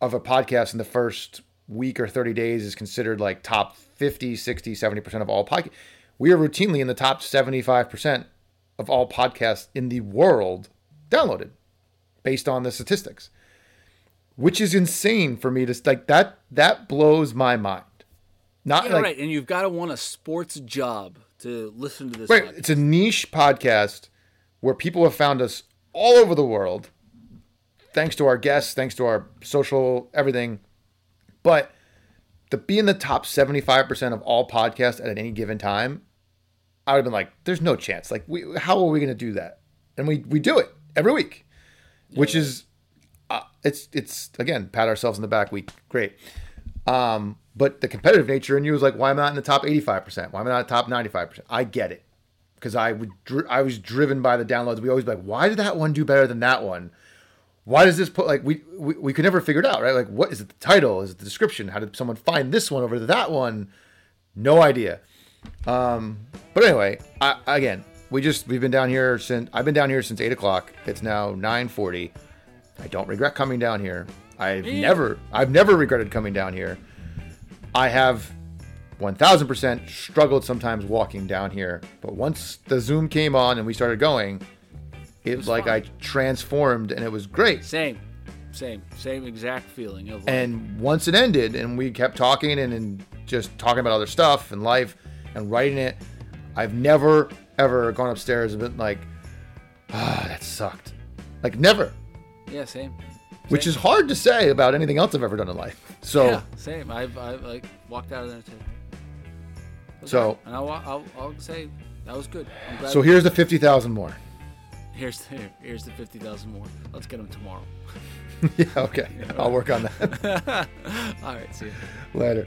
of a podcast in the first week or 30 days is considered like top 50, 60, 70% of all podcasts. We are routinely in the top 75% of all podcasts in the world downloaded based on the statistics. Which is insane for me to like that that blows my mind. Not Yeah, like right. And you've got to want a sports job to listen to this. Right. podcast. It's a niche podcast where people have found us all over the world, thanks to our guests, thanks to our social everything. But to be in the top 75% of all podcasts at any given time, I would have been like, there's no chance. Like, we, how are we going to do that? And we, we do it every week, which is, uh, it's, it's again, pat ourselves in the back week. Great. Um, but the competitive nature in you is like, why am I not in the top 85%? Why am I not in the top 95%? I get it. because I would dri- I was driven by the downloads. We always be like, why did that one do better than that one? Why does this put like we, we we could never figure it out, right? Like, what is it? The title? Is it the description? How did someone find this one over that one? No idea. Um, but anyway, I, again, we just we've been down here since I've been down here since eight o'clock. It's now nine forty. I don't regret coming down here. I've never I've never regretted coming down here. I have 1000% struggled sometimes walking down here, but once the Zoom came on and we started going, it, was like fun. I transformed and it was great. Same, same, same exact feeling of And once it ended and we kept talking and, and just talking about other stuff and life and writing it, I've never ever gone upstairs and been like, ah, that sucked. Like never. yeah, same. Which is hard to say about anything else I've ever done in life. So yeah, same. I've, I've like walked out of there too. It So- and I'll, I'll, I'll say that was good. So here's the fifty thousand more. here's the, here's the fifty thousand more. Let's get them tomorrow. yeah, okay. I'll work on that All right, see you. later.